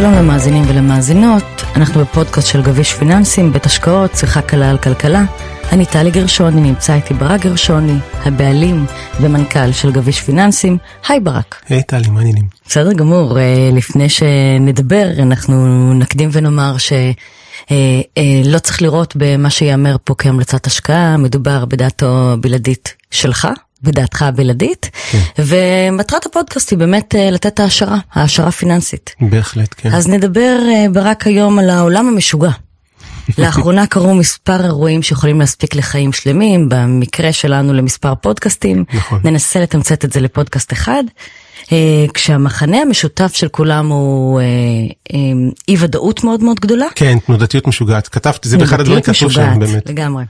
שלום למאזינים ולמאזינות, אנחנו בפודקאסט של גביש פיננסים, בית השקעות, שיחה קלה על כלכלה. אני טלי גרשוני, נמצא איתי ברק גרשוני, הבעלים ומנכ"ל של גביש פיננסים. היי ברק. היי טלי, מה העניינים? בסדר גמור, אה, לפני שנדבר, אנחנו נקדים ונאמר ש... אה, אה, לא צריך לראות במה שיאמר פה כהמלצת השקעה, מדובר בדעתו בלעדית שלך, בדעתך הבלעדית, כן. ומטרת הפודקאסט היא באמת אה, לתת העשרה, העשרה פיננסית. בהחלט, כן. אז נדבר ברק היום על העולם המשוגע. לאחרונה קרו מספר אירועים שיכולים להספיק לחיים שלמים, במקרה שלנו למספר פודקאסטים. נכון. ננסה לתמצת את זה לפודקאסט אחד. כשהמחנה המשותף של כולם הוא אי ודאות מאוד מאוד גדולה. כן, תנודתיות משוגעת. כתבתי, זה באחד הדברים כתוב שם באמת. לגמרי.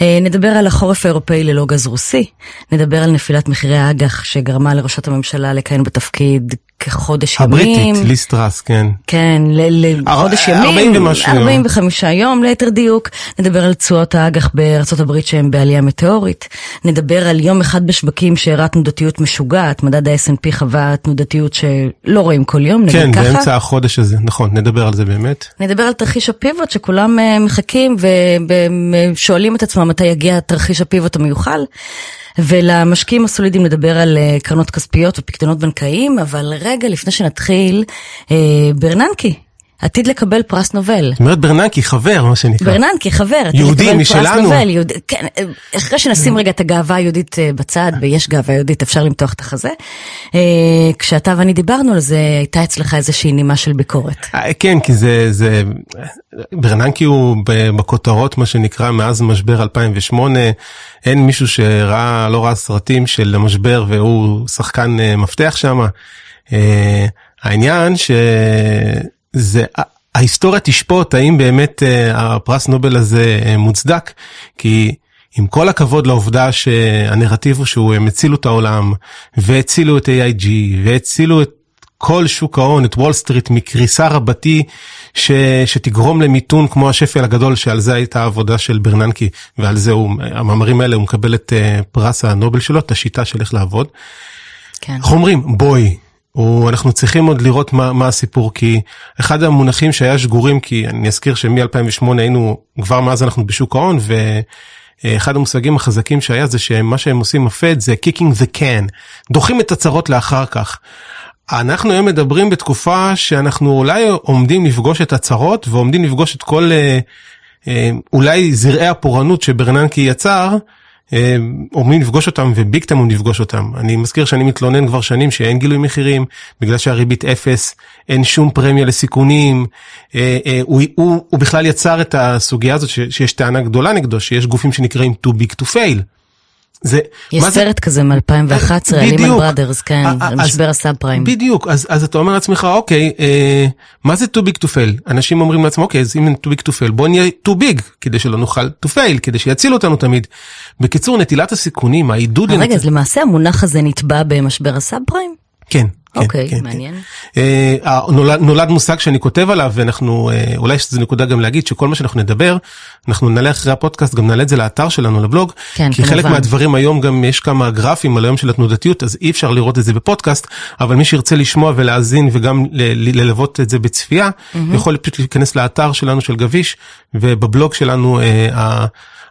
אה, נדבר על החורף האירופאי ללא גז רוסי, נדבר על נפילת מחירי האג"ח שגרמה לראשות הממשלה לכהן בתפקיד כחודש הבריטית, ימים. הבריטית, ליסטרס, כן. כן, לחודש ימים. 40 ומשהו. 45 יום ליתר דיוק. נדבר על תשואות האג"ח בארצות הברית שהן בעלייה מטאורית. נדבר על יום אחד בשווקים שהראה תנודתיות משוגעת. מדד ה-S&P חווה תנודתיות שלא רואים כל יום, נגיד כן, ככה. כן, באמצע החודש הזה, נכון, נדבר על זה באמת. נדבר על תרחיש הפיבוט שכולם אה, מחכים ושואלים את עצמם מתי יגיע תרחיש הפיבוט המיוחל. ולמשקיעים הסולידיים נדבר על אה, קרנות כספיות ופקדונות בנקאיים, אבל רגע לפני שנתחיל, אה, ברננקי. עתיד לקבל פרס נובל. זאת אומרת ברננקי, חבר, מה שנקרא. ברננקי, חבר. יהודי משלנו. יהוד... כן, אה, אחרי שנשים רגע את הגאווה היהודית בצד, ויש גאווה יהודית, אפשר למתוח את החזה. כשאתה ואני דיברנו על זה, הייתה אצלך איזושהי נימה של ביקורת. כן, כי זה, זה, ברננקי הוא בכותרות, מה שנקרא, מאז משבר 2008. אין מישהו שראה, לא ראה סרטים של המשבר והוא שחקן מפתח שם. העניין שזה, ההיסטוריה תשפוט האם באמת הפרס נובל הזה מוצדק, כי עם כל הכבוד לעובדה שהנרטיב הוא שהם הצילו את העולם, והצילו את AIG, והצילו את כל שוק ההון, את וול סטריט, מקריסה רבתי ש, שתגרום למיתון כמו השפל הגדול, שעל זה הייתה העבודה של ברננקי, ועל זה הוא, המאמרים האלה, הוא מקבל את פרס הנובל שלו, את השיטה של איך לעבוד. כן. איך אומרים? בואי. הוא, אנחנו צריכים עוד לראות מה, מה הסיפור, כי אחד המונחים שהיה שגורים, כי אני אזכיר שמ-2008 היינו, כבר מאז אנחנו בשוק ההון, ואחד המושגים החזקים שהיה זה שמה שהם עושים הפד זה kicking the can, דוחים את הצרות לאחר כך. אנחנו היום מדברים בתקופה שאנחנו אולי עומדים לפגוש את הצרות ועומדים לפגוש את כל אה, אה, אולי זרעי הפורענות שברננקי יצר, אה, עומדים לפגוש אותם וביג טיים נפגוש אותם. אני מזכיר שאני מתלונן כבר שנים שאין גילוי מחירים בגלל שהריבית אפס, אין שום פרמיה לסיכונים, הוא, הוא, הוא בכלל יצר את הסוגיה הזאת שיש טענה גדולה נגדו שיש גופים שנקראים too big to fail. זה, יש סרט זה? כזה מ-2011, לימן בראדרס, כן, על משבר הסאב פריים. בדיוק, אז, אז אתה אומר לעצמך, אוקיי, אה, מה זה too big to fail? אנשים אומרים לעצמם, אוקיי, אז אם too big to fail, בוא נהיה too big, כדי שלא נוכל to fail, כדי שיצילו אותנו תמיד. בקיצור, נטילת הסיכונים, העידוד... רגע, אז למעשה המונח הזה נתבע במשבר הסאב פריים? כן. כן, אוקיי, כן, מעניין. כן. אה, נולד, נולד מושג שאני כותב עליו ואנחנו אה, אולי שזו נקודה גם להגיד שכל מה שאנחנו נדבר אנחנו נעלה אחרי הפודקאסט גם נעלה את זה לאתר שלנו לבלוג כן, כי כמובן. חלק מהדברים היום גם יש כמה גרפים על היום של התנודתיות אז אי אפשר לראות את זה בפודקאסט אבל מי שירצה לשמוע ולהאזין וגם ללוות את זה בצפייה mm-hmm. יכול פשוט להיכנס לאתר שלנו של גביש ובבלוג שלנו אה,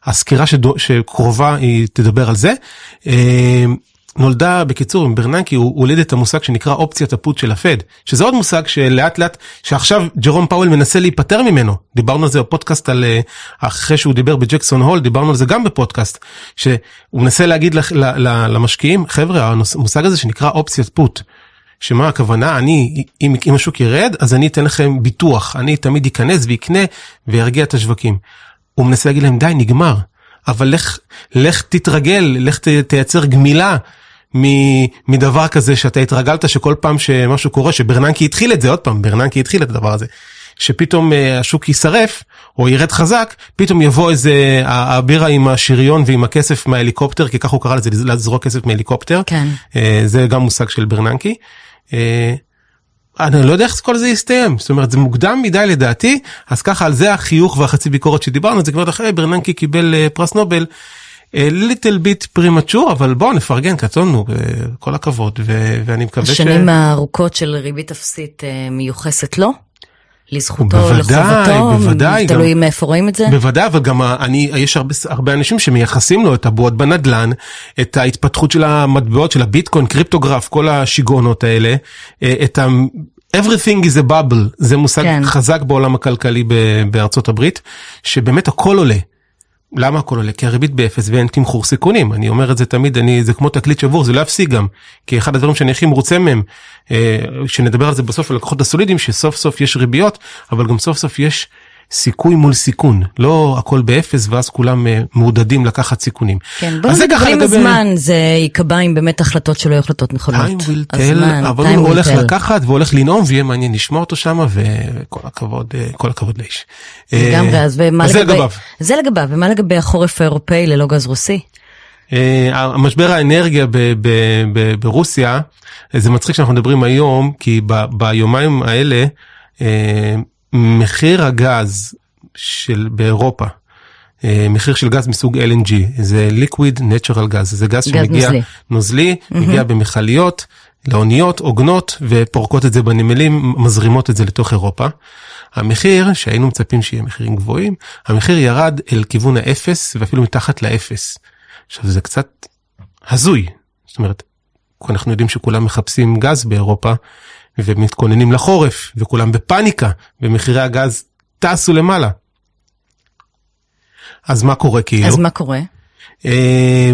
הסקירה שדו, שקרובה היא תדבר על זה. אה, נולדה בקיצור עם ברננקי הוא הוליד את המושג שנקרא אופציית הפוט של הפד שזה עוד מושג שלאט לאט שעכשיו ג'רום פאוול מנסה להיפטר ממנו דיברנו על זה בפודקאסט על אחרי שהוא דיבר בג'קסון הול דיברנו על זה גם בפודקאסט שהוא מנסה להגיד למשקיעים חבר'ה המושג הזה שנקרא אופציית פוט. שמה הכוונה אני אם, אם השוק ירד אז אני אתן לכם ביטוח אני תמיד אכנס ויקנה וירגיע את השווקים. הוא מנסה להגיד להם די נגמר אבל לך לך תתרגל לך תייצר גמילה מדבר כזה שאתה התרגלת שכל פעם שמשהו קורה שברננקי התחיל את זה עוד פעם ברננקי התחיל את הדבר הזה. שפתאום השוק יישרף או ירד חזק פתאום יבוא איזה הבירה עם השריון ועם הכסף מההליקופטר כי ככה הוא קרא לזה לזרוק כסף מההליקופטר כן. זה גם מושג של ברננקי. אני לא יודע איך כל זה יסתיים זאת אומרת זה מוקדם מדי לדעתי אז ככה על זה החיוך והחצי ביקורת שדיברנו זה כבר אחרי ברננקי קיבל פרס נובל. ליטל ביט פרימצ'ור אבל בואו נפרגן קטונו כל הכבוד ו- ואני מקווה ש... השנים הארוכות של ריבית אפסית מיוחסת לו. לזכותו, בוודאי, לחובתו, בוודאי, תלוי גם, מאיפה רואים את זה. בוודאי, אבל גם אני, יש הרבה, הרבה אנשים שמייחסים לו את הבועות בנדלן, את ההתפתחות של המטבעות, של הביטקוין, קריפטוגרף, כל השיגעונות האלה, אה, את ה... everything is a bubble, זה מושג כן. חזק בעולם הכלכלי בארצות הברית, שבאמת הכל עולה. למה הכל עולה? כי הריבית באפס ואין תמחור סיכונים. אני אומר את זה תמיד, אני, זה כמו תקליט שבור, זה לא יפסיק גם. כי אחד הדברים שאני הכי מרוצה מהם, אה, שנדבר על זה בסוף על לקוחות הסולידיים, שסוף סוף יש ריביות, אבל גם סוף סוף יש סיכוי מול סיכון, לא הכל באפס ואז כולם אה, מעודדים לקחת סיכונים. כן, בואו נדבר עם הזמן, זה ייקבע אם באמת ההחלטות שלהם יהיו החלטות נכונות. time will tell, אבל הוא הולך לקחת והולך לנאום ויהיה מעניין לשמוע אותו שם וכל הכבוד, אה, כל הכבוד לאיש. לגמרי, אז ומה לגבי, זה לגביו. זה לגביו, ומה לגבי החורף האירופאי ללא גז רוסי? המשבר האנרגיה ברוסיה, זה מצחיק שאנחנו מדברים היום, כי ביומיים האלה, מחיר הגז של באירופה, אה, מחיר של גז מסוג LNG, זה liquid natural gas, זה גז שמגיע נוזלי, נוזלי mm-hmm. מגיע במכליות לאוניות עוגנות ופורקות את זה בנמלים, מזרימות את זה לתוך אירופה. המחיר שהיינו מצפים שיהיה מחירים גבוהים, המחיר ירד אל כיוון האפס ואפילו מתחת לאפס. עכשיו זה קצת הזוי, זאת אומרת, אנחנו יודעים שכולם מחפשים גז באירופה, ומתכוננים לחורף, וכולם בפאניקה, ומחירי הגז טסו למעלה. אז מה קורה כאילו? אז מה קורה? אה,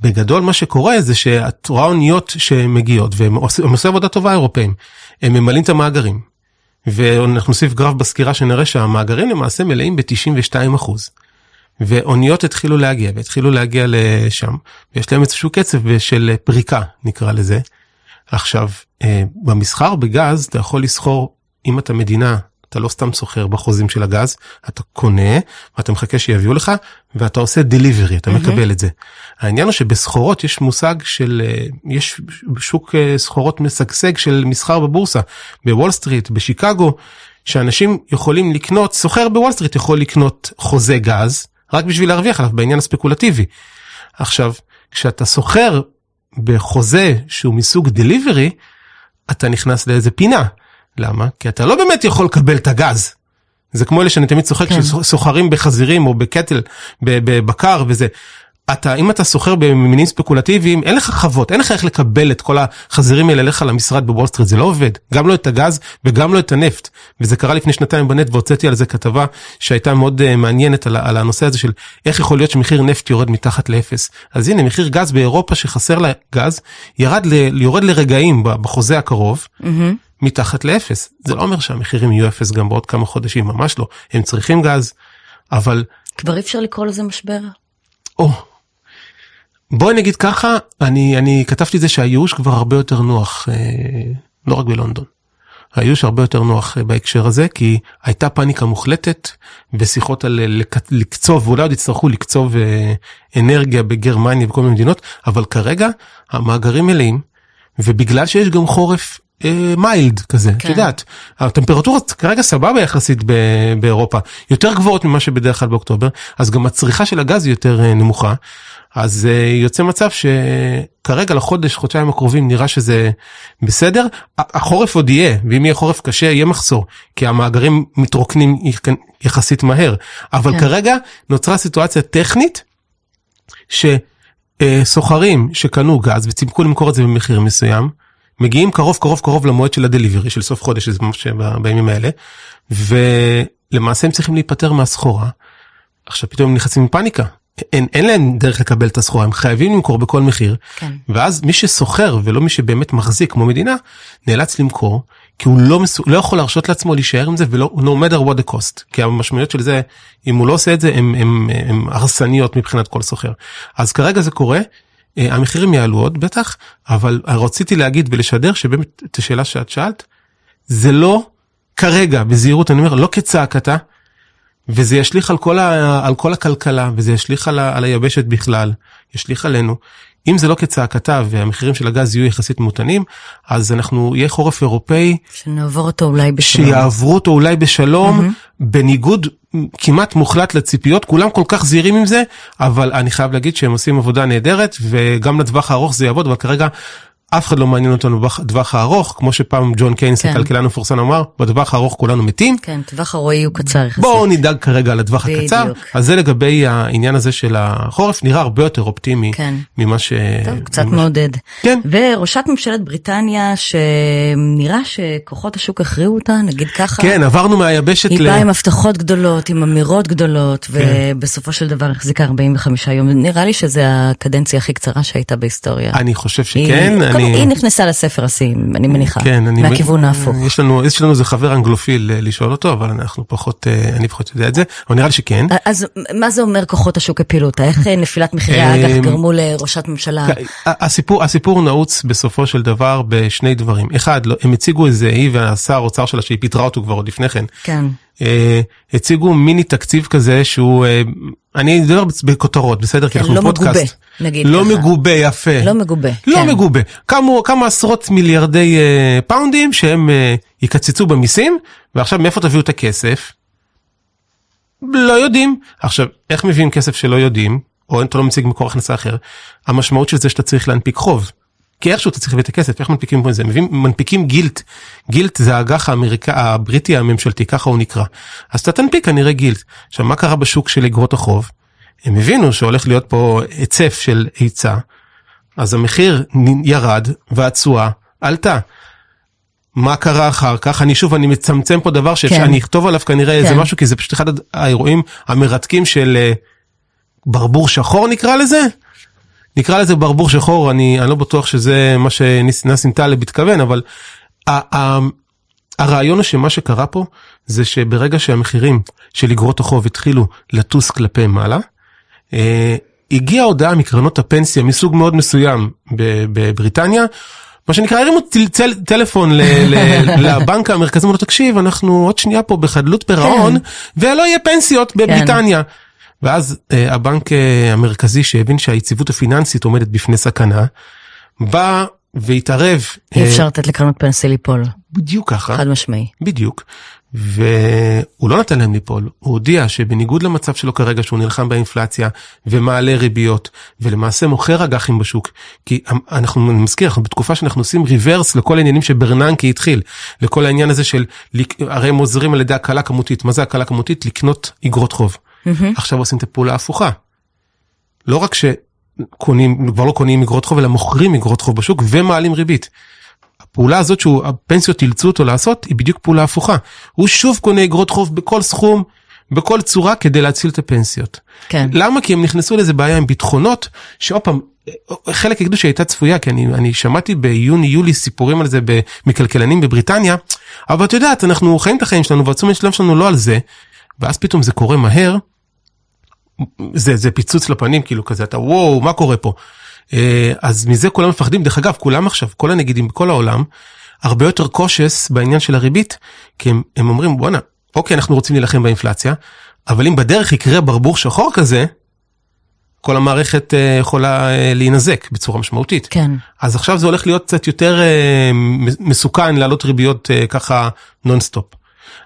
בגדול מה שקורה זה שאת רואה אוניות שמגיעות, והם עושים עבודה טובה האירופאים, הם ממלאים את המאגרים. ואנחנו נוסיף גרף בסקירה שנראה שהמאגרים למעשה מלאים ב-92 אחוז. ואוניות התחילו להגיע, והתחילו להגיע לשם, ויש להם איזשהו קצב של פריקה, נקרא לזה. עכשיו, במסחר בגז אתה יכול לסחור, אם אתה מדינה, אתה לא סתם סוחר בחוזים של הגז, אתה קונה, ואתה מחכה שיביאו לך, ואתה עושה delivery, אתה mm-hmm. מקבל את זה. העניין הוא שבסחורות יש מושג של, אה, יש שוק אה, סחורות משגשג של מסחר בבורסה, בוול סטריט, בשיקגו, שאנשים יכולים לקנות, סוחר בוול סטריט יכול לקנות חוזה גז, רק בשביל להרוויח עליו בעניין הספקולטיבי. עכשיו, כשאתה סוחר בחוזה שהוא מסוג delivery, אתה נכנס לאיזה פינה. למה? כי אתה לא באמת יכול לקבל את הגז. זה כמו אלה שאני תמיד צוחק, כן. שסוחרים בחזירים או ב cattle, בבקר וזה. אתה, אם אתה סוחר ממניעים ספקולטיביים, אין לך חוות, אין לך איך לקבל את כל החזירים האלה אליך למשרד בוול סטריט, זה לא עובד. גם לא את הגז וגם לא את הנפט. וזה קרה לפני שנתיים בנפט והוצאתי על זה כתבה שהייתה מאוד uh, מעניינת על, על הנושא הזה של איך יכול להיות שמחיר נפט יורד מתחת לאפס. אז הנה, מחיר גז באירופה שחסר לה גז, ירד ל, יורד לרגעים בחוזה הקרוב. Mm-hmm. מתחת לאפס. זה לא אומר שהמחירים יהיו אפס גם בעוד כמה חודשים, ממש לא. הם צריכים גז, אבל... כבר אי אפשר לקרוא לזה משבר. או, בואי נגיד ככה, אני, אני כתבתי את זה שהייאוש כבר הרבה יותר נוח, אה, לא רק בלונדון. הייאוש הרבה יותר נוח אה, בהקשר הזה, כי הייתה פאניקה מוחלטת ושיחות על לקצוב, ואולי עוד יצטרכו לקצוב אה, אנרגיה בגרמניה וכל מיני מדינות, אבל כרגע המאגרים מלאים, ובגלל שיש גם חורף מיילד כזה, את כן. יודעת, הטמפרטורות כרגע סבבה יחסית באירופה, יותר גבוהות ממה שבדרך כלל באוקטובר, אז גם הצריכה של הגז היא יותר נמוכה. אז uh, יוצא מצב שכרגע לחודש חודשיים הקרובים נראה שזה בסדר החורף עוד יהיה ואם יהיה חורף קשה יהיה מחסור כי המאגרים מתרוקנים יחסית מהר אבל כן. כרגע נוצרה סיטואציה טכנית. שסוחרים שקנו גז וצימקו למכור את זה במחיר מסוים מגיעים קרוב קרוב קרוב למועד של הדליברי של סוף חודש שזה ממש בימים האלה ולמעשה הם צריכים להיפטר מהסחורה. עכשיו פתאום הם נכנסים לפאניקה אין, אין להם דרך לקבל את הסחורה, הם חייבים למכור בכל מחיר, כן. ואז מי שסוחר ולא מי שבאמת מחזיק כמו מדינה, נאלץ למכור, כי הוא לא, מסו, לא יכול להרשות לעצמו להישאר עם זה ולא no matter what the cost, כי המשמעויות של זה, אם הוא לא עושה את זה, הן הרסניות מבחינת כל סוחר. אז כרגע זה קורה, אה, המחירים יעלו עוד בטח, אבל רציתי להגיד ולשדר שבאמת, את השאלה שאת שאלת, זה לא כרגע, בזהירות אני אומר, לא כצעקתה, וזה ישליך על כל, ה, על כל הכלכלה, וזה ישליך על, ה, על היבשת בכלל, ישליך עלינו. אם זה לא כצעקתה והמחירים של הגז יהיו יחסית מותנים, אז אנחנו, יהיה חורף אירופאי. שנעבור אותו אולי בשלום. שיעברו אותו אולי בשלום, mm-hmm. בניגוד כמעט מוחלט לציפיות, כולם כל כך זהירים עם זה, אבל אני חייב להגיד שהם עושים עבודה נהדרת, וגם לטווח הארוך זה יעבוד, אבל כרגע אף אחד לא מעניין אותנו בטווח הארוך, כמו שפעם ג'ון קיינס, כן. הכלכלן המפורסם אמר, בטווח הארוך כולנו מתים. כן, טווח הרועי הוא קצר יחסית. בואו נדאג כרגע על הטווח בדיוק. הקצר. אז זה לגבי העניין הזה של החורף, נראה הרבה יותר אופטימי כן. ממה ש... טוב, קצת ממה... מעודד. כן. וראשת ממשלת בריטניה, שנראה שכוחות השוק הכריעו אותה, נגיד ככה. כן, עברנו מהיבשת ל... היא באה עם הבטחות גדולות, עם אמירות גדולות, כן. ובסופו של דבר החזיקה 45 יום. נראה לי שזו הקדנציה הכי קצרה שהייתה בהיסטוריה. אני חושב שכן. אני... היא נכנסה לספר השיאים, אני מניחה. כן, אני... מהכיוון ההפוך. יש לנו, יש לנו איזה חבר אנגלופיל אה, לשאול אותו, אבל אנחנו פחות, אה, אני פחות יודע את זה, אבל נראה לי שכן. אז מה זה אומר כוחות השוק הפילו אותה? איך אה, נפילת מחירי האג"ח גרמו לראשת ממשלה? הסיפור, הסיפור נעוץ בסופו של דבר בשני דברים. אחד, לא, הם הציגו איזה, היא והשר האוצר שלה, שהיא פיטרה אותו כבר עוד לפני כן. כן. הציגו מיני תקציב כזה שהוא, אני אדבר בכותרות, בסדר? כן, כי אנחנו לא פודקאסט. נגיד לא ככה. מגובה, יפה. לא מגובה, לא כן. מגובה. כמה, כמה עשרות מיליארדי uh, פאונדים שהם uh, יקצצו במיסים, ועכשיו מאיפה תביאו את הכסף? לא יודעים. עכשיו, איך מביאים כסף שלא יודעים, או אתה לא מציג מקור הכנסה אחר? המשמעות של זה שאתה צריך להנפיק חוב. כי איכשהו אתה צריך להביא את הכסף, איך מנפיקים את זה? מביאים, מנפיקים גילט, גילט זה האג"ח האמריקה, הבריטי הממשלתי, ככה הוא נקרא. אז אתה תנפיק כנראה גילט. עכשיו, מה קרה בשוק של אגרות החוב? הם הבינו שהולך להיות פה היצף של היצע, אז המחיר ירד והתשואה עלתה. מה קרה אחר כך? אני שוב, אני מצמצם פה דבר שאני כן. אכתוב עליו כנראה כן. איזה משהו, כי זה פשוט אחד האירועים המרתקים של אה, ברבור שחור נקרא לזה. נקרא לזה ברבור שחור, אני, אני לא בטוח שזה מה שנסים טלב התכוון, אבל ה, ה, הרעיון הוא שמה שקרה פה זה שברגע שהמחירים של אגרות החוב התחילו לטוס כלפי מעלה, הגיעה הודעה מקרנות הפנסיה מסוג מאוד מסוים בבריטניה, מה שנקרא הרימו טל, טלפון לבנק המרכזי, אמרו לו תקשיב אנחנו עוד שנייה פה בחדלות פירעון כן. ולא יהיה פנסיות בבריטניה. כן. ואז אה, הבנק אה, המרכזי שהבין שהיציבות הפיננסית עומדת בפני סכנה, בא והתערב. אי אפשר לתת לקרנות פנסיה ליפול. בדיוק ככה. חד משמעי. בדיוק. והוא לא נתן להם ליפול, הוא הודיע שבניגוד למצב שלו כרגע שהוא נלחם באינפלציה ומעלה ריביות ולמעשה מוכר אג"חים בשוק, כי אנחנו, אני מזכיר, אנחנו בתקופה שאנחנו עושים ריברס לכל העניינים שברננקי התחיל, לכל העניין הזה של, הרי הם עוזרים על ידי הקלה כמותית, מה זה הקלה כמותית? לקנות אגרות חוב. Mm-hmm. עכשיו עושים את הפעולה ההפוכה. לא רק שקונים, כבר לא קונים אגרות חוב, אלא מוכרים אגרות חוב בשוק ומעלים ריבית. הפעולה הזאת שהוא, הפנסיות אילצו אותו לעשות, היא בדיוק פעולה הפוכה. הוא שוב קונה אגרות חוב בכל סכום, בכל צורה, כדי להציל את הפנסיות. כן. למה? כי הם נכנסו לאיזה בעיה עם ביטחונות, שעוד פעם, חלק יגידו שהייתה צפויה, כי אני, אני שמעתי ביוני-יולי סיפורים על זה מכלכלנים בבריטניה, אבל את יודעת, אנחנו חיים את החיים שלנו והתשומת שלנו לא על זה, ואז פתאום זה קורה מהר, זה, זה פיצוץ לפנים, כאילו כזה, אתה וואו, מה קורה פה? אה, אז מזה כולם מפחדים, דרך אגב, כולם עכשיו, כל הנגידים בכל העולם, הרבה יותר קושס בעניין של הריבית, כי הם, הם אומרים, בואנה, אוקיי, אנחנו רוצים להילחם באינפלציה, אבל אם בדרך יקרה ברבור שחור כזה, כל המערכת אה, יכולה אה, להינזק בצורה משמעותית. כן. אז עכשיו זה הולך להיות קצת יותר מסוכן להעלות ריביות ככה נונסטופ.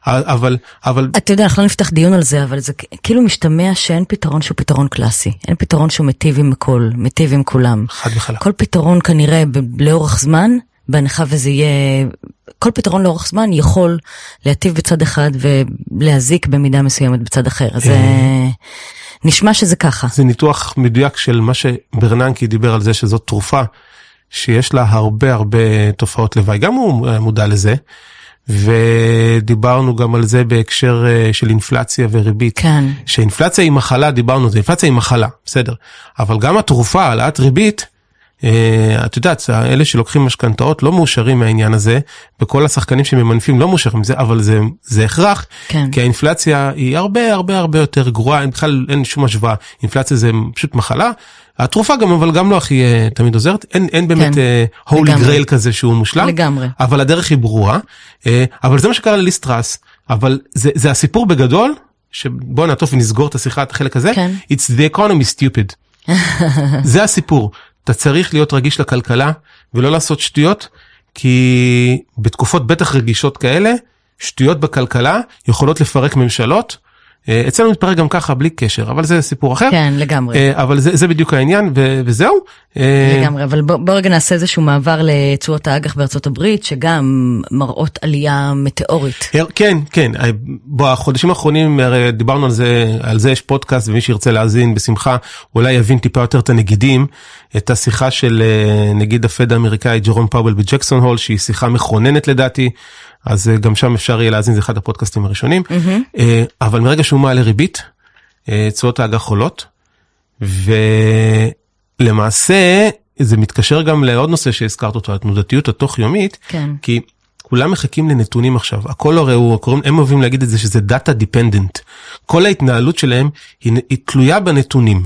אבל, אבל... אתה יודע, אנחנו לא נפתח דיון על זה, אבל זה כאילו משתמע שאין פתרון שהוא פתרון קלאסי. אין פתרון שהוא מיטיב עם הכל, מיטיב עם כולם. חד וחלק. כל פתרון כנראה לאורך זמן, בהנחה וזה יהיה, כל פתרון לאורך זמן יכול להטיב בצד אחד ולהזיק במידה מסוימת בצד אחר. אז אה, נשמע שזה ככה. זה ניתוח מדויק של מה שברננקי דיבר על זה שזאת תרופה שיש לה הרבה הרבה תופעות לוואי. גם הוא מודע לזה. ודיברנו גם על זה בהקשר אה, של אינפלציה וריבית. כן. שאינפלציה היא מחלה, דיברנו על זה, אינפלציה היא מחלה, בסדר. אבל גם התרופה, העלאת ריבית, את יודעת, אלה שלוקחים משכנתאות לא מאושרים מהעניין הזה, וכל השחקנים שממנפים לא מאושרים מזה, אבל זה, זה הכרח, כן. כי האינפלציה היא הרבה הרבה הרבה יותר גרועה, בכלל אין שום השוואה, אינפלציה זה פשוט מחלה. התרופה גם, אבל גם לא הכי אה, תמיד עוזרת, אין, אין באמת הולי כן. גרייל uh, כזה שהוא מושלם, לגמרי. אבל הדרך היא ברורה, uh, אבל זה מה שקרה לליסטרס, אבל זה, זה הסיפור בגדול, שבוא נעטוף ונסגור את השיחה, את החלק הזה, כן. It's the economy stupid. זה הסיפור. אתה צריך להיות רגיש לכלכלה ולא לעשות שטויות, כי בתקופות בטח רגישות כאלה, שטויות בכלכלה יכולות לפרק ממשלות, אצלנו מתפרק גם ככה בלי קשר אבל זה סיפור אחר. כן לגמרי. אה, אבל זה, זה בדיוק העניין ו, וזהו. אה, לגמרי אבל בוא, בוא רגע נעשה איזשהו מעבר לתשואות האג"ח בארצות הברית שגם מראות עלייה מטאורית. כן כן בחודשים האחרונים דיברנו על זה על זה יש פודקאסט ומי שירצה להאזין בשמחה אולי יבין טיפה יותר את הנגידים את השיחה של נגיד הפד האמריקאי ג'רום פאבל בג'קסון הול שהיא שיחה מכוננת לדעתי. אז אה, גם שם אפשר יהיה להאזין, זה אחד הפודקאסטים הראשונים. Mm-hmm. אבל מרגע שהוא מעלה ריבית, אה, תשואות האג"ח עולות, ולמעשה זה מתקשר גם לעוד נושא שהזכרת אותו, התנודתיות התוך יומית, כן. כי כולם מחכים לנתונים עכשיו, הכל הרי הוא, קוראים, הם אוהבים להגיד את זה שזה data dependent. כל ההתנהלות שלהם היא, היא תלויה בנתונים.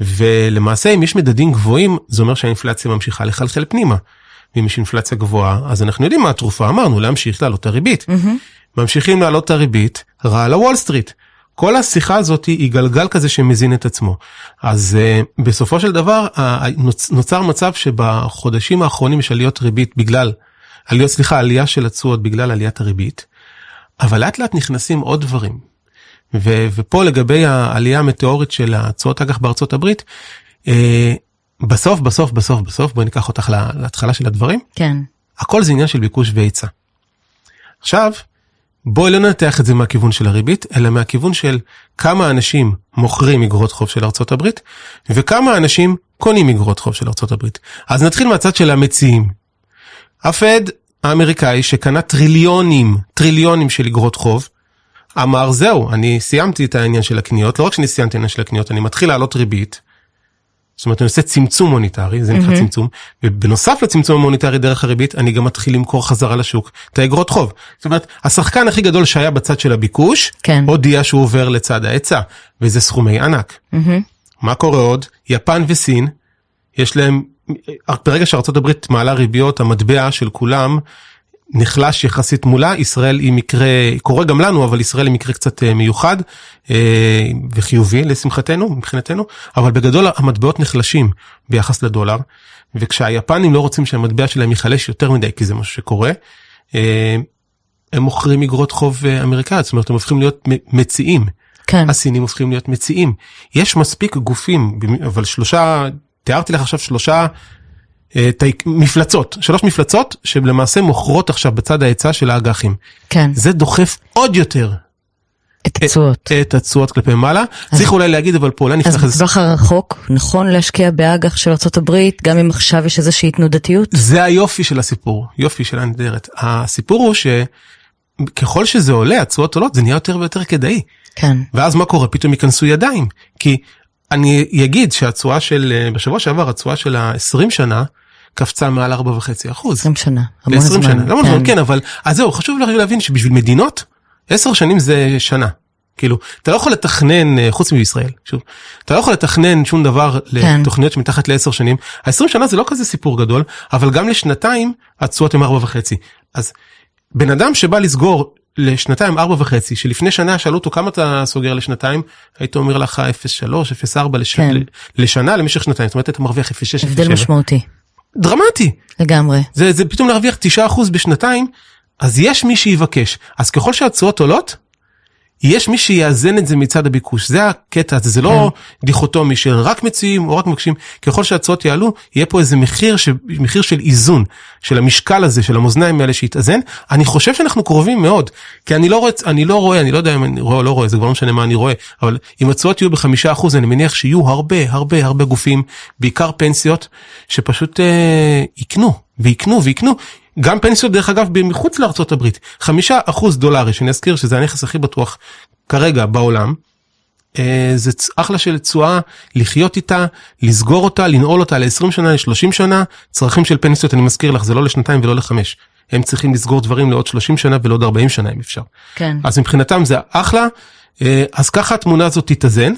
ולמעשה אם יש מדדים גבוהים, זה אומר שהאינפלציה ממשיכה לחלחל פנימה. ואם יש אינפלציה גבוהה, אז אנחנו יודעים מה התרופה, אמרנו להמשיך להעלות את הריבית. Mm-hmm. ממשיכים להעלות את הריבית, רע לוול סטריט. כל השיחה הזאת היא גלגל כזה שמזין את עצמו. אז uh, בסופו של דבר uh, נוצר מצב שבחודשים האחרונים יש עליות ריבית בגלל, עליות, סליחה, עלייה של התשואות בגלל עליית הריבית, אבל לאט לאט נכנסים עוד דברים. ו- ופה לגבי העלייה המטאורית של התשואות אג"ח בארצות הברית, uh, בסוף בסוף בסוף בסוף בואי ניקח אותך להתחלה של הדברים. כן. הכל זה עניין של ביקוש והיצע. עכשיו בואי לא ננתח את זה מהכיוון של הריבית אלא מהכיוון של כמה אנשים מוכרים אגרות חוב של ארצות הברית וכמה אנשים קונים אגרות חוב של ארצות הברית. אז נתחיל מהצד של המציעים. הפד האמריקאי שקנה טריליונים טריליונים של אגרות חוב אמר זהו אני סיימתי את העניין של הקניות לא רק שאני סיימתי את העניין של הקניות אני מתחיל לעלות ריבית. זאת אומרת אני עושה צמצום מוניטרי זה נקרא mm-hmm. צמצום ובנוסף לצמצום המוניטרי דרך הריבית אני גם מתחיל למכור חזרה לשוק את האגרות חוב. זאת אומרת השחקן הכי גדול שהיה בצד של הביקוש כן. הודיע שהוא עובר לצד ההיצע וזה סכומי ענק. Mm-hmm. מה קורה עוד יפן וסין יש להם ברגע הברית מעלה ריביות המטבע של כולם נחלש יחסית מולה, ישראל היא מקרה, קורה גם לנו, אבל ישראל היא מקרה קצת אה, מיוחד אה, וחיובי לשמחתנו, מבחינתנו, אבל בגדול המטבעות נחלשים ביחס לדולר, וכשהיפנים לא רוצים שהמטבע שלהם ייחלש יותר מדי, כי זה משהו שקורה, אה, הם מוכרים אגרות חוב אמריקאיות, זאת אומרת הם הופכים להיות מציעים. כן. הסינים הופכים להיות מציעים. יש מספיק גופים, אבל שלושה, תיארתי לך עכשיו שלושה מפלצות, שלוש מפלצות שלמעשה מוכרות עכשיו בצד ההיצע של האג"חים. כן. זה דוחף עוד יותר. את התשואות. את התשואות כלפי מעלה. צריך אולי להגיד אבל פה אולי נפתח איזה... אז בטווח הרחוק נכון להשקיע באג"ח של ארה"ב גם אם עכשיו יש איזושהי תנודתיות? זה היופי של הסיפור, יופי של הנדרת. הסיפור הוא שככל שזה עולה, התשואות עולות, זה נהיה יותר ויותר כדאי. כן. ואז מה קורה? פתאום ייכנסו ידיים. כי אני אגיד שהתשואה של, אה, בשבוע שעבר התשואה של ה-20 שנה, קפצה מעל 4.5 אחוז. 20 שנה, המון זמן. שנה, המון זמן, כן, אבל, אז זהו, חשוב להבין שבשביל מדינות, 10 שנים זה שנה. כאילו, אתה לא יכול לתכנן, אה, חוץ מישראל, שוב, אתה לא יכול לתכנן שום דבר כן. לתוכניות שמתחת לעשר שנים. ה-20 שנה זה לא כזה סיפור גדול, אבל גם לשנתיים התשואות הן 4.5. אז בן אדם שבא לסגור לשנתיים ארבע וחצי שלפני שנה שאלו אותו כמה אתה סוגר לשנתיים היית אומר לך 0.3 0.4 לש... כן. לשנה למשך שנתיים זאת אומרת אתה מרוויח 0.6 הבדל משמעותי. דרמטי. לגמרי. זה, זה פתאום להרוויח 9% בשנתיים, אז יש מי שיבקש. אז ככל שהתשואות עולות, יש מי שיאזן את זה מצד הביקוש. זה הקטע זה לא כן. דיכוטומי של רק מציעים או רק מבקשים. ככל שהתשואות יעלו, יהיה פה איזה מחיר, ש... מחיר של איזון, של המשקל הזה, של המאזניים האלה שיתאזן. אני חושב שאנחנו קרובים מאוד, כי אני לא רואה, אני לא רואה, אני לא יודע אם אני רואה או לא רואה, זה כבר לא משנה מה אני רואה, אבל אם התשואות יהיו בחמישה אחוז, אני מניח שיהיו הרבה הרבה הרבה גופים, בעיקר פנסיות, שפשוט אה, יקנו ויקנו ויקנו, גם פנסיות דרך אגב מחוץ לארצות הברית חמישה אחוז דולרי שאני אזכיר שזה הנכס הכי בטוח כרגע בעולם. אה, זה אחלה של תשואה לחיות איתה לסגור אותה לנעול אותה ל-20 שנה ל-30 שנה צרכים של פנסיות אני מזכיר לך זה לא לשנתיים ולא לחמש הם צריכים לסגור דברים לעוד 30 שנה ולעוד 40 שנה אם אפשר. כן. אז מבחינתם זה אחלה אה, אז ככה התמונה הזאת תתאזן.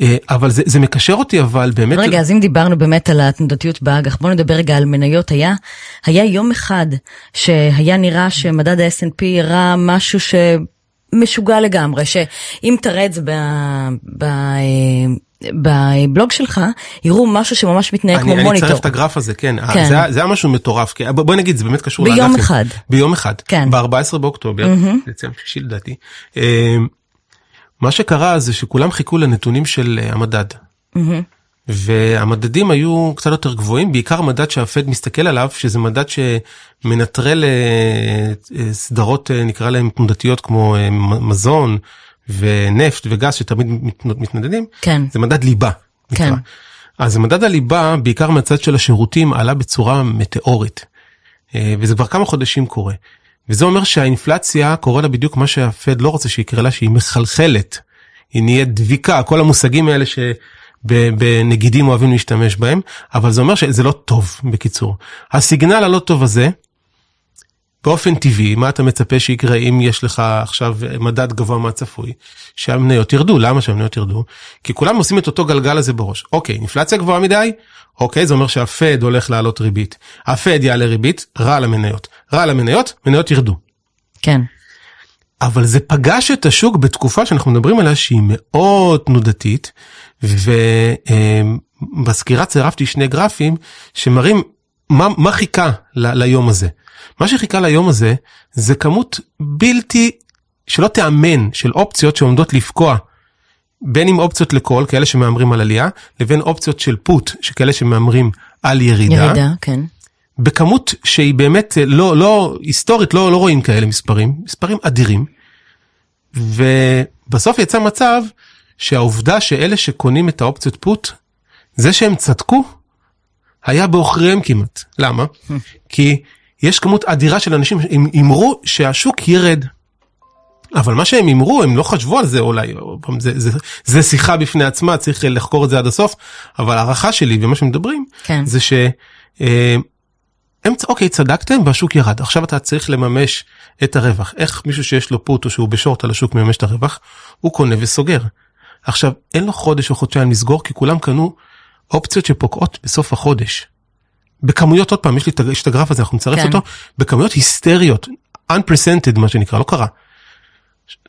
אה, אבל זה, זה מקשר אותי אבל באמת. רגע, אז אם דיברנו באמת על התנודתיות באג"ח, בוא נדבר רגע על מניות. היה, היה יום אחד שהיה נראה שמדד ה-S&P הראה משהו שמשוגע לגמרי, שאם תראה את זה ב... ב בבלוג שלך יראו משהו שממש מתנהג כמו מוניטור. אני אצרף את הגרף הזה, כן. כן. זה, זה היה משהו מטורף. בואי נגיד, זה באמת קשור לאג"חים. ביום אחד. ביום אחד. כן. ב-14 באוקטובר, mm-hmm. דצמבר שישי לדעתי. מה שקרה זה שכולם חיכו לנתונים של אה, המדד. Mm-hmm. והמדדים היו קצת יותר גבוהים, בעיקר מדד שהפד מסתכל עליו, שזה מדד שמנטרל אה, אה, סדרות נקרא להם תנודתיות כמו מזון ונפט וגז שתמיד מתנדדים, כן. זה מדד ליבה. כן. נקרא. אז מדד הליבה, בעיקר מהצד של השירותים, עלה בצורה מטאורית. וזה כבר כמה חודשים קורה. וזה אומר שהאינפלציה קורה לה בדיוק מה שהפד לא רוצה שיקרה לה, שהיא מחלחלת. היא נהיית דביקה, כל המושגים האלה שבנגידים אוהבים להשתמש בהם, אבל זה אומר שזה לא טוב, בקיצור. הסיגנל הלא טוב הזה, באופן טבעי, מה אתה מצפה שיקרה אם יש לך עכשיו מדד גבוה מהצפוי? שהמניות ירדו. למה שהמניות ירדו? כי כולם עושים את אותו גלגל הזה בראש. אוקיי, אינפלציה גבוהה מדי, אוקיי, זה אומר שהפד הולך לעלות ריבית. הפד יעלה ריבית, רע למניות. רע למניות, מניות ירדו. כן. אבל זה פגש את השוק בתקופה שאנחנו מדברים עליה שהיא מאוד תנודתית, ובסקירה צירפתי שני גרפים שמראים מה, מה חיכה ל, ליום הזה. מה שחיכה ליום הזה זה כמות בלתי, שלא תיאמן, של אופציות שעומדות לפקוע. בין אם אופציות לכל, כאלה שמהמרים על עלייה, לבין אופציות של פוט, שכאלה שמהמרים על ירידה. ירידה, כן. בכמות שהיא באמת לא, לא, היסטורית לא, לא רואים כאלה מספרים, מספרים אדירים. ובסוף יצא מצב שהעובדה שאלה שקונים את האופציות פוט, זה שהם צדקו, היה בעוכריהם כמעט. למה? כי יש כמות אדירה של אנשים שהימרו שהשוק ירד. אבל מה שהם הימרו, הם לא חשבו על זה אולי, זה, זה, זה שיחה בפני עצמה, צריך לחקור את זה עד הסוף, אבל הערכה שלי ומה שמדברים, כן. זה ש... אה, אוקיי, צדקתם והשוק ירד, עכשיו אתה צריך לממש את הרווח. איך מישהו שיש לו פוט או שהוא בשורט על השוק מממש את הרווח? הוא קונה וסוגר. עכשיו, אין לו חודש או חודשיים לסגור, כי כולם קנו אופציות שפוקעות בסוף החודש. בכמויות, עוד פעם, יש לי את הגרף הזה, אנחנו נצרף כן. אותו, בכמויות היסטריות, unprecedented מה שנקרא, לא קרה.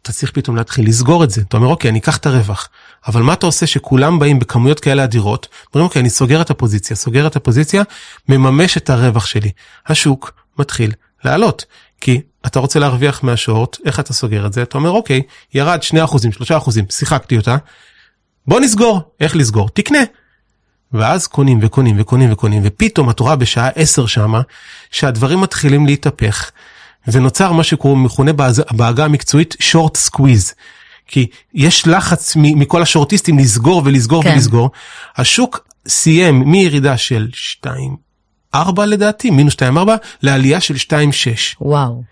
אתה צריך פתאום להתחיל לסגור את זה. אתה אומר, אוקיי, אני אקח את הרווח. אבל מה אתה עושה שכולם באים בכמויות כאלה אדירות, אומרים, אוקיי, אני סוגר את הפוזיציה, סוגר את הפוזיציה, מממש את הרווח שלי. השוק מתחיל לעלות. כי אתה רוצה להרוויח מהשורט, איך אתה סוגר את זה? אתה אומר, אוקיי, ירד 2 אחוזים, 3 אחוזים, שיחקתי אותה, בוא נסגור. איך לסגור? תקנה. ואז קונים וקונים וקונים וקונים, ופתאום את רואה בשעה 10 שמה, שהדברים מתחילים להתהפך. ונוצר מה שמכונה בעגה המקצועית short squeeze. כי יש לחץ מכל השורטיסטים לסגור ולסגור כן. ולסגור. השוק סיים מירידה של 2.4 לדעתי, מינוס 2.4, לעלייה של 2.6. וואו.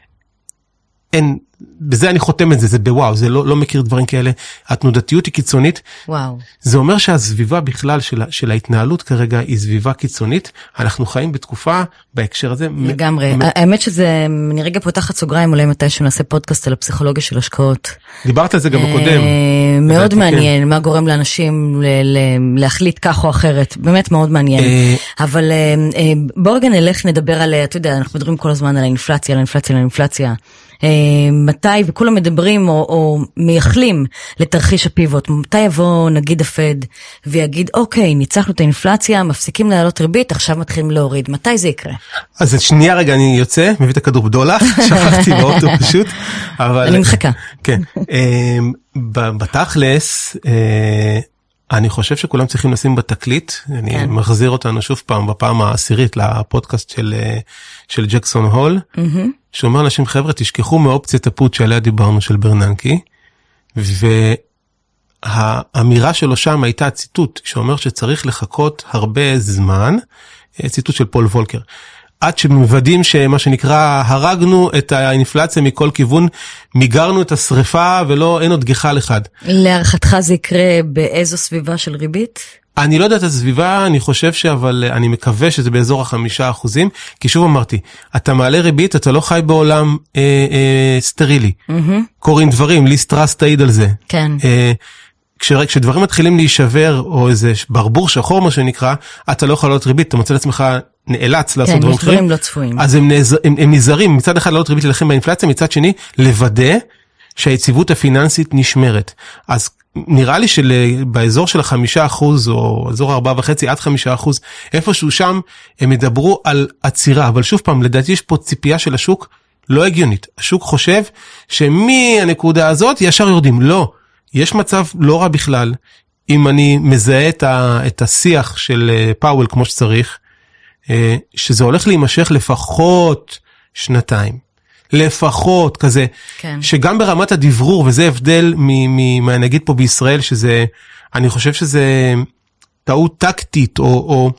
אין, בזה אני חותם את זה, זה בוואו, זה לא, לא מכיר דברים כאלה. התנודתיות היא קיצונית. וואו. זה אומר שהסביבה בכלל של, של ההתנהלות כרגע היא סביבה קיצונית. אנחנו חיים בתקופה בהקשר הזה. לגמרי. מ- האמת שזה, אני רגע פותחת סוגריים, אולי מתי שנעשה פודקאסט על הפסיכולוגיה של השקעות. דיברת על זה גם בקודם. אה, מאוד מעניין, כן. מה גורם לאנשים להחליט כך או אחרת, באמת מאוד מעניין. אה, אבל אה, בואו רגע נלך, נדבר על, אתה יודע, אנחנו מדברים כל הזמן על האינפלציה, על האינפלציה, על האינפלציה. אה, מתי, וכולם מדברים או, או מייחלים לתרחיש הפיבוט, מתי יבוא נגיד הפד ויגיד, אוקיי, ניצחנו את האינפלציה, מפסיקים להעלות ריבית, עכשיו מתחילים להוריד, מתי זה יקרה? אז שנייה רגע, אני יוצא, מביא את הכדור בדולח, שכחתי באוטו פשוט, אבל... אני מחכה. כן. אה, בתכלס, אה, אני חושב שכולם צריכים לשים בתקליט, אני כן. מחזיר אותנו שוב פעם בפעם העשירית לפודקאסט של, של ג'קסון הול, mm-hmm. שאומר לאנשים חבר'ה תשכחו מאופציית הפוט שעליה דיברנו של ברננקי, והאמירה שלו שם הייתה ציטוט שאומר שצריך לחכות הרבה זמן, ציטוט של פול וולקר. עד שמוודאים שמה שנקרא הרגנו את האינפלציה מכל כיוון, מיגרנו את השריפה ולא אין עוד גחל אחד. להערכתך זה יקרה באיזו סביבה של ריבית? אני לא יודע את הסביבה, אני חושב שאבל אני מקווה שזה באזור החמישה אחוזים, כי שוב אמרתי, אתה מעלה ריבית, אתה לא חי בעולם אה, אה, סטרילי. Mm-hmm. קורים דברים, ליסט טראסט תעיד על זה. כן. אה, כש, כשדברים מתחילים להישבר, או איזה ברבור שחור מה שנקרא, אתה לא יכול לעלות ריבית, אתה מוצא לעצמך נאלץ לעשות כן, דברים אחרים. כן, יש דברים לא צפויים. אז הם, נעז, הם, הם נזהרים, מצד אחד לעלות ריבית להילחם באינפלציה, מצד שני לוודא שהיציבות הפיננסית נשמרת. אז נראה לי שבאזור של החמישה אחוז או אזור ארבעה וחצי עד חמישה אחוז איפשהו שם הם ידברו על עצירה אבל שוב פעם לדעתי יש פה ציפייה של השוק לא הגיונית השוק חושב שמהנקודה הזאת ישר יורדים לא יש מצב לא רע בכלל, אם אני מזהה את, ה, את השיח של אה, פאוול כמו שצריך, שזה הולך להימשך לפחות שנתיים. לפחות כזה, כן. שגם ברמת הדברור, וזה הבדל מהנגיד פה בישראל, שזה, אני חושב שזה טעות טקטית, או, או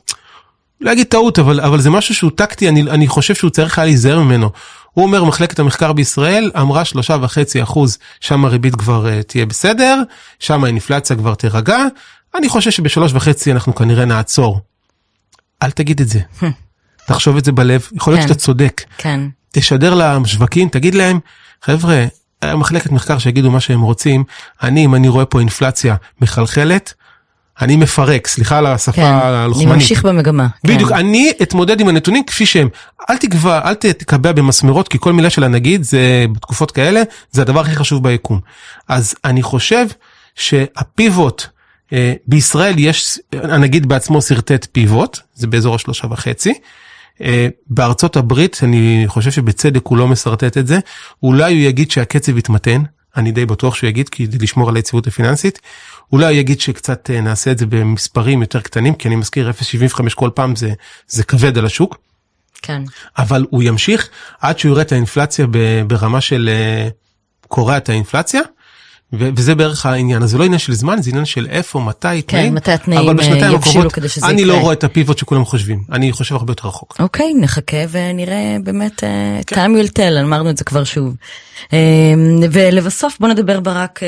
לא אגיד טעות, אבל, אבל זה משהו שהוא טקטי, אני, אני חושב שהוא צריך היה להיזהר ממנו. הוא אומר, מחלקת המחקר בישראל אמרה שלושה וחצי אחוז, שם הריבית כבר uh, תהיה בסדר, שם האינפלציה כבר תירגע, אני חושב שבשלוש וחצי אנחנו כנראה נעצור. אל תגיד את זה. תחשוב את זה בלב, יכול להיות כן, שאתה צודק. כן. תשדר לשווקים, תגיד להם, חבר'ה, מחלקת מחקר שיגידו מה שהם רוצים, אני, אם אני רואה פה אינפלציה מחלחלת, אני מפרק, סליחה על השפה כן, הלוחמנית. אני ממשיך במגמה. בדיוק, כן. אני אתמודד עם הנתונים כפי שהם. אל תקבע, אל תקבע במסמרות, כי כל מילה של הנגיד זה, בתקופות כאלה, זה הדבר הכי חשוב ביקום. אז אני חושב שהפיבוט, בישראל יש, הנגיד בעצמו שרטט פיבוט, זה באזור השלושה וחצי. אה, בארצות הברית, אני חושב שבצדק הוא לא משרטט את זה, אולי הוא יגיד שהקצב יתמתן, אני די בטוח שהוא יגיד, כדי לשמור על היציבות הפיננסית. אולי יגיד שקצת אה, נעשה את זה במספרים יותר קטנים, כי אני מזכיר 0.75 כל פעם זה, זה כבד על השוק. כן. אבל הוא ימשיך עד שהוא יראה את האינפלציה ברמה של אה, קורע את האינפלציה. וזה בערך העניין, אז זה לא עניין של זמן, זה עניין של איפה, מתי, כן, תנאים, מתי התנאים אבל בשנתיים אה, הקרובות אני לא רואה את הפיבוט שכולם חושבים, אני חושב הרבה יותר רחוק. אוקיי, נחכה ונראה באמת, כן. time will tell, אמרנו את זה כבר שוב. ולבסוף בוא נדבר ברק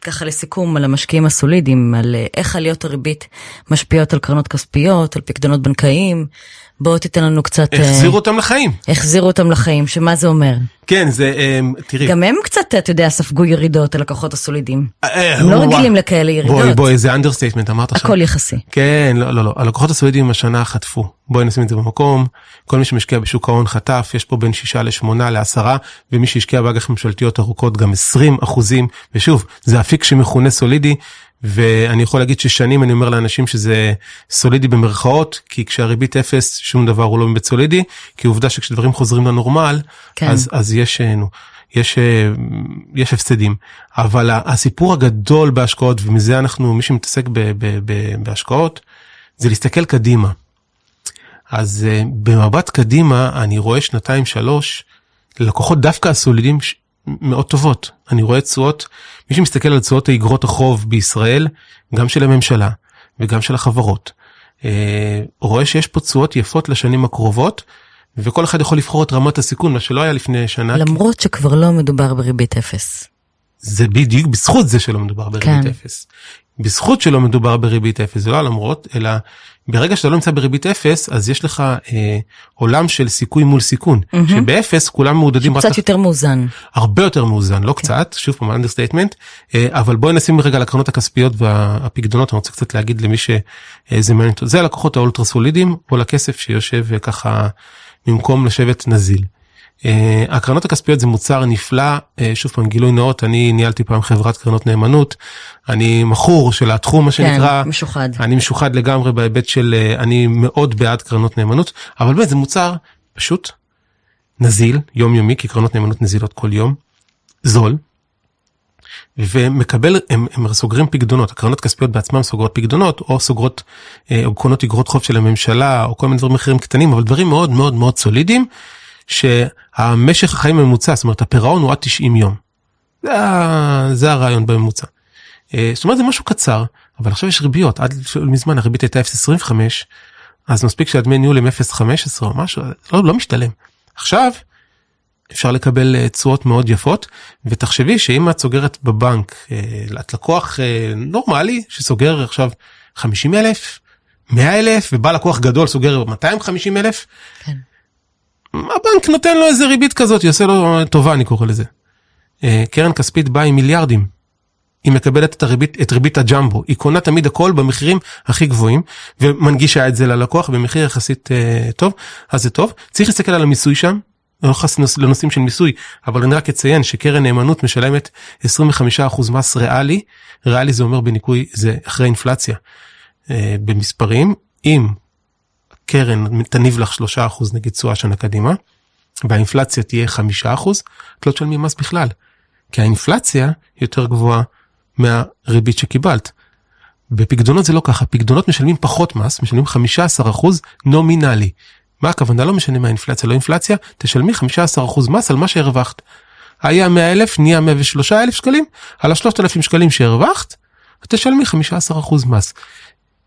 ככה לסיכום על המשקיעים הסולידיים, על איך עליות הריבית משפיעות על קרנות כספיות, על פקדונות בנקאיים. בוא תיתן לנו קצת... החזירו uh, אותם לחיים. החזירו אותם לחיים, שמה זה אומר? כן, זה, um, תראי. גם הם קצת, אתה יודע, ספגו ירידות, הלקוחות הסולידיים. Uh, הם לא רגילים לכאלה ירידות. בואי, בואי, זה understatement, אמרת עכשיו. הכל יחסי. כן, לא, לא, לא, הלקוחות הסולידיים השנה חטפו. בואי נשים את זה במקום. כל מי שמשקיע בשוק ההון חטף, יש פה בין 6 ל-8 ל-10, ומי שהשקיע באג"ח ממשלתיות ארוכות גם 20 אחוזים. ושוב, זה אפיק שמכונה סולידי, ואני יכול להגיד ששנים אני אומר לאנשים שזה סולידי במרכאות, כי כשהריבית אפס שום דבר הוא לא באמת סולידי, כי עובדה שכשדברים חוזרים לנורמל, כן. אז, אז יש, אה, נו, יש, אה, יש הפסדים. אבל הסיפור הגדול בהשקעות, ומזה אנחנו, מי שמתעסק ב, ב, ב, בהשקעות, זה להסתכל קדימה. אז אה, במבט קדימה אני רואה שנתיים שלוש, לקוחות דווקא הסולידים מאוד טובות. אני רואה תשואות, מי שמסתכל על תשואות האגרות החוב בישראל, גם של הממשלה וגם של החברות, אה, רואה שיש פה תשואות יפות לשנים הקרובות, וכל אחד יכול לבחור את רמת הסיכון, מה שלא היה לפני שנה. למרות שכבר לא מדובר בריבית אפס. זה בדיוק בזכות זה שלא מדובר בריבית כן. אפס. בזכות שלא מדובר בריבית אפס, זה לא למרות, אלא ברגע שאתה לא נמצא בריבית אפס, אז יש לך אה, עולם של סיכוי מול סיכון, mm-hmm. שבאפס כולם מעודדים קצת יותר מאוזן. הרבה יותר מאוזן, לא כן. קצת, שוב פעם understatement, אה, אבל בואי נשים רגע לקרנות הכספיות והפקדונות, אני רוצה קצת להגיד למי שזה אה, מעניין אותו, זה הלקוחות האולטרה סולידיים, או לכסף שיושב אה, ככה במקום לשבת נזיל. Uh, הקרנות הכספיות זה מוצר נפלא, uh, שוב פעם גילוי נאות, אני ניהלתי פעם חברת קרנות נאמנות, אני מכור של התחום מה כן, שנקרא, כן, משוחד, אני משוחד לגמרי בהיבט של uh, אני מאוד בעד קרנות נאמנות, אבל באמת זה מוצר פשוט נזיל, יומיומי, כי קרנות נאמנות נזילות כל יום, זול, ומקבל, הם, הם סוגרים פקדונות, הקרנות כספיות בעצמם סוגרות פקדונות, או סוגרות, או קונות אגרות חוב של הממשלה, או כל מיני דברים אחרים קטנים, אבל דברים מאוד מאוד מאוד סולידיים. שהמשך החיים הממוצע, זאת אומרת הפירעון הוא עד 90 יום. זה, זה הרעיון בממוצע. אה, זאת אומרת זה משהו קצר, אבל עכשיו יש ריביות, עד מזמן הריבית הייתה 0.25, אז מספיק שהדמי ניהול הם 0.15 או משהו, לא, לא משתלם. עכשיו אפשר לקבל אה, תשואות מאוד יפות, ותחשבי שאם את סוגרת בבנק, אה, את לקוח נורמלי שסוגר עכשיו 50 אלף, 100 אלף, ובא לקוח גדול סוגר 250 אלף, כן. הבנק נותן לו איזה ריבית כזאת, יעשה לו טובה, אני קורא לזה. אה, קרן כספית באה עם מיליארדים. היא מקבלת את, הריבית, את ריבית הג'מבו, היא קונה תמיד הכל במחירים הכי גבוהים, ומנגישה את זה ללקוח במחיר יחסית טוב, אז זה טוב. צריך להסתכל על המיסוי שם, לא נכנס לנושאים של מיסוי, אבל אני רק אציין שקרן נאמנות משלמת 25% מס ריאלי, ריאלי זה אומר בניכוי, זה אחרי אינפלציה. Uh, במספרים, אם קרן תניב לך 3% נגיד תשואה שנה קדימה, והאינפלציה תהיה 5%, את לא תשלמי מס בכלל. כי האינפלציה יותר גבוהה מהריבית שקיבלת. בפקדונות זה לא ככה, פקדונות משלמים פחות מס, משלמים 15% נומינלי. מה הכוונה? לא משנה מה אינפלציה, לא אינפלציה, תשלמי 15% מס על מה שהרווחת. היה 100 אלף, נהיה 103 אלף שקלים, על ה-3,000 שקלים שהרווחת, תשלמי 15% מס.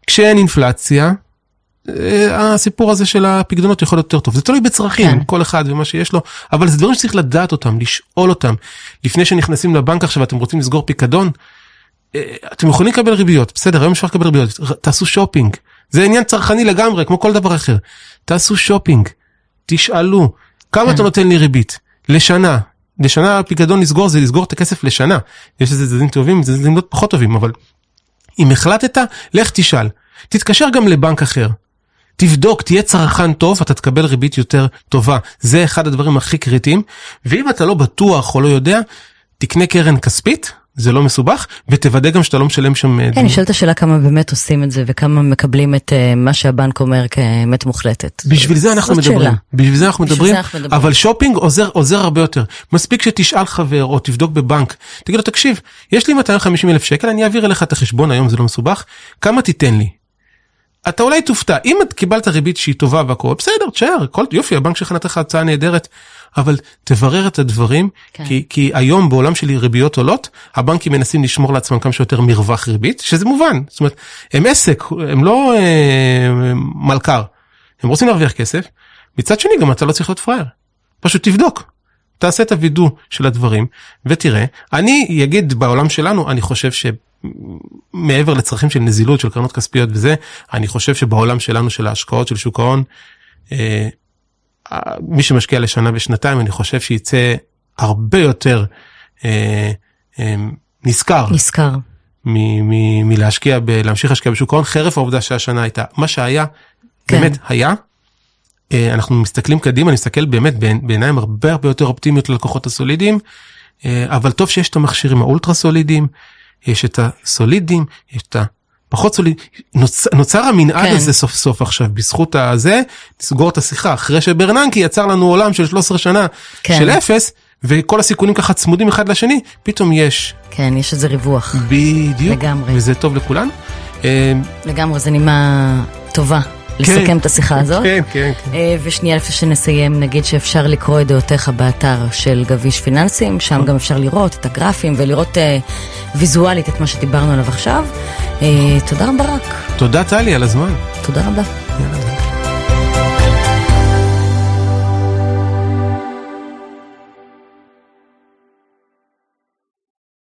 כשאין אינפלציה, אה, הסיפור הזה של הפקדונות יכול להיות יותר טוב. זה תלוי בצרכים, כן. כל אחד ומה שיש לו, אבל זה דברים שצריך לדעת אותם, לשאול אותם. לפני שנכנסים לבנק עכשיו ואתם רוצים לסגור פיקדון, אה, אתם יכולים לקבל ריביות, בסדר, היום אפשר לקבל ריביות, תעשו שופינג. זה עניין צרכני לגמרי, כמו כל דבר אחר. תעשו שופינג, תשאלו, כמה כן. אתה נותן לי ריבית? לשנה. לשנה פיקדון לסגור זה לסגור את הכסף לשנה. יש לזה צדדים טובים, זה צדדים פחות טובים, אבל אם החלטת, לך תשאל. תתקשר גם לבנק אחר. תבדוק, תהיה צרכן טוב, אתה תקבל ריבית יותר טובה. זה אחד הדברים הכי קריטיים. ואם אתה לא בטוח או לא יודע, תקנה קרן כספית, זה לא מסובך, ותוודא גם שאתה לא משלם שם... אה, כן, אני שואלת השאלה כמה באמת עושים את זה, וכמה מקבלים את uh, מה שהבנק אומר כאמת מוחלטת. בשביל זה אנחנו מדברים. שאלה. בשביל זה אנחנו מדברים. אבל שופינג עוזר, עוזר הרבה יותר. מספיק שתשאל חבר או תבדוק בבנק, תגיד לו, תקשיב, יש לי 250 אלף שקל, אני אעביר אליך את החשבון, היום זה לא מסובך, כמה תיתן לי? אתה אולי תופתע, אם את קיבלת ריבית שהיא טובה והכל, בסדר, תשאר, כל יופי, הבנק שלך נתן לך הצעה נהדרת, אבל תברר את הדברים, כן. כי, כי היום בעולם של ריביות עולות, הבנקים מנסים לשמור לעצמם כמה שיותר מרווח ריבית, שזה מובן, זאת אומרת, הם עסק, הם לא אה, מלכ"ר, הם רוצים להרוויח כסף, מצד שני גם אתה לא צריך להיות פראייר, פשוט תבדוק. תעשה את הווידוא של הדברים ותראה אני אגיד בעולם שלנו אני חושב ש... מעבר לצרכים של נזילות של קרנות כספיות וזה, אני חושב שבעולם שלנו של ההשקעות של שוק ההון, אה, מי שמשקיע לשנה ושנתיים, אני חושב שיצא הרבה יותר אה, אה, נשכר. נשכר. מלהשקיע, ב- להמשיך להשקיע בשוק ההון, חרף העובדה שהשנה הייתה, מה שהיה, כן. באמת היה. אה, אנחנו מסתכלים קדימה, אני מסתכל באמת בעיניים הרבה הרבה יותר אופטימיות ללקוחות הסולידיים, אה, אבל טוב שיש את המכשירים האולטרה סולידיים. יש את הסולידים, יש את הפחות סולידים, נוצר, נוצר המנעד כן. הזה סוף סוף עכשיו, בזכות הזה, נסגור את השיחה, אחרי שברננקי יצר לנו עולם של 13 שנה כן. של אפס, וכל הסיכונים ככה צמודים אחד לשני, פתאום יש. כן, יש איזה ריווח. בדיוק. לגמרי. וזה טוב לכולנו. לגמרי, זה נימה טובה. לסכם כן, את השיחה הזאת. כן, כן, כן. אה, ושנייה לפני שנסיים, נגיד שאפשר לקרוא את דעותיך באתר של גביש פיננסים, שם גם אפשר לראות את הגרפים ולראות אה, ויזואלית את מה שדיברנו עליו עכשיו. אה, תודה רבה רק. תודה טלי על הזמן. תודה רבה. יאללה.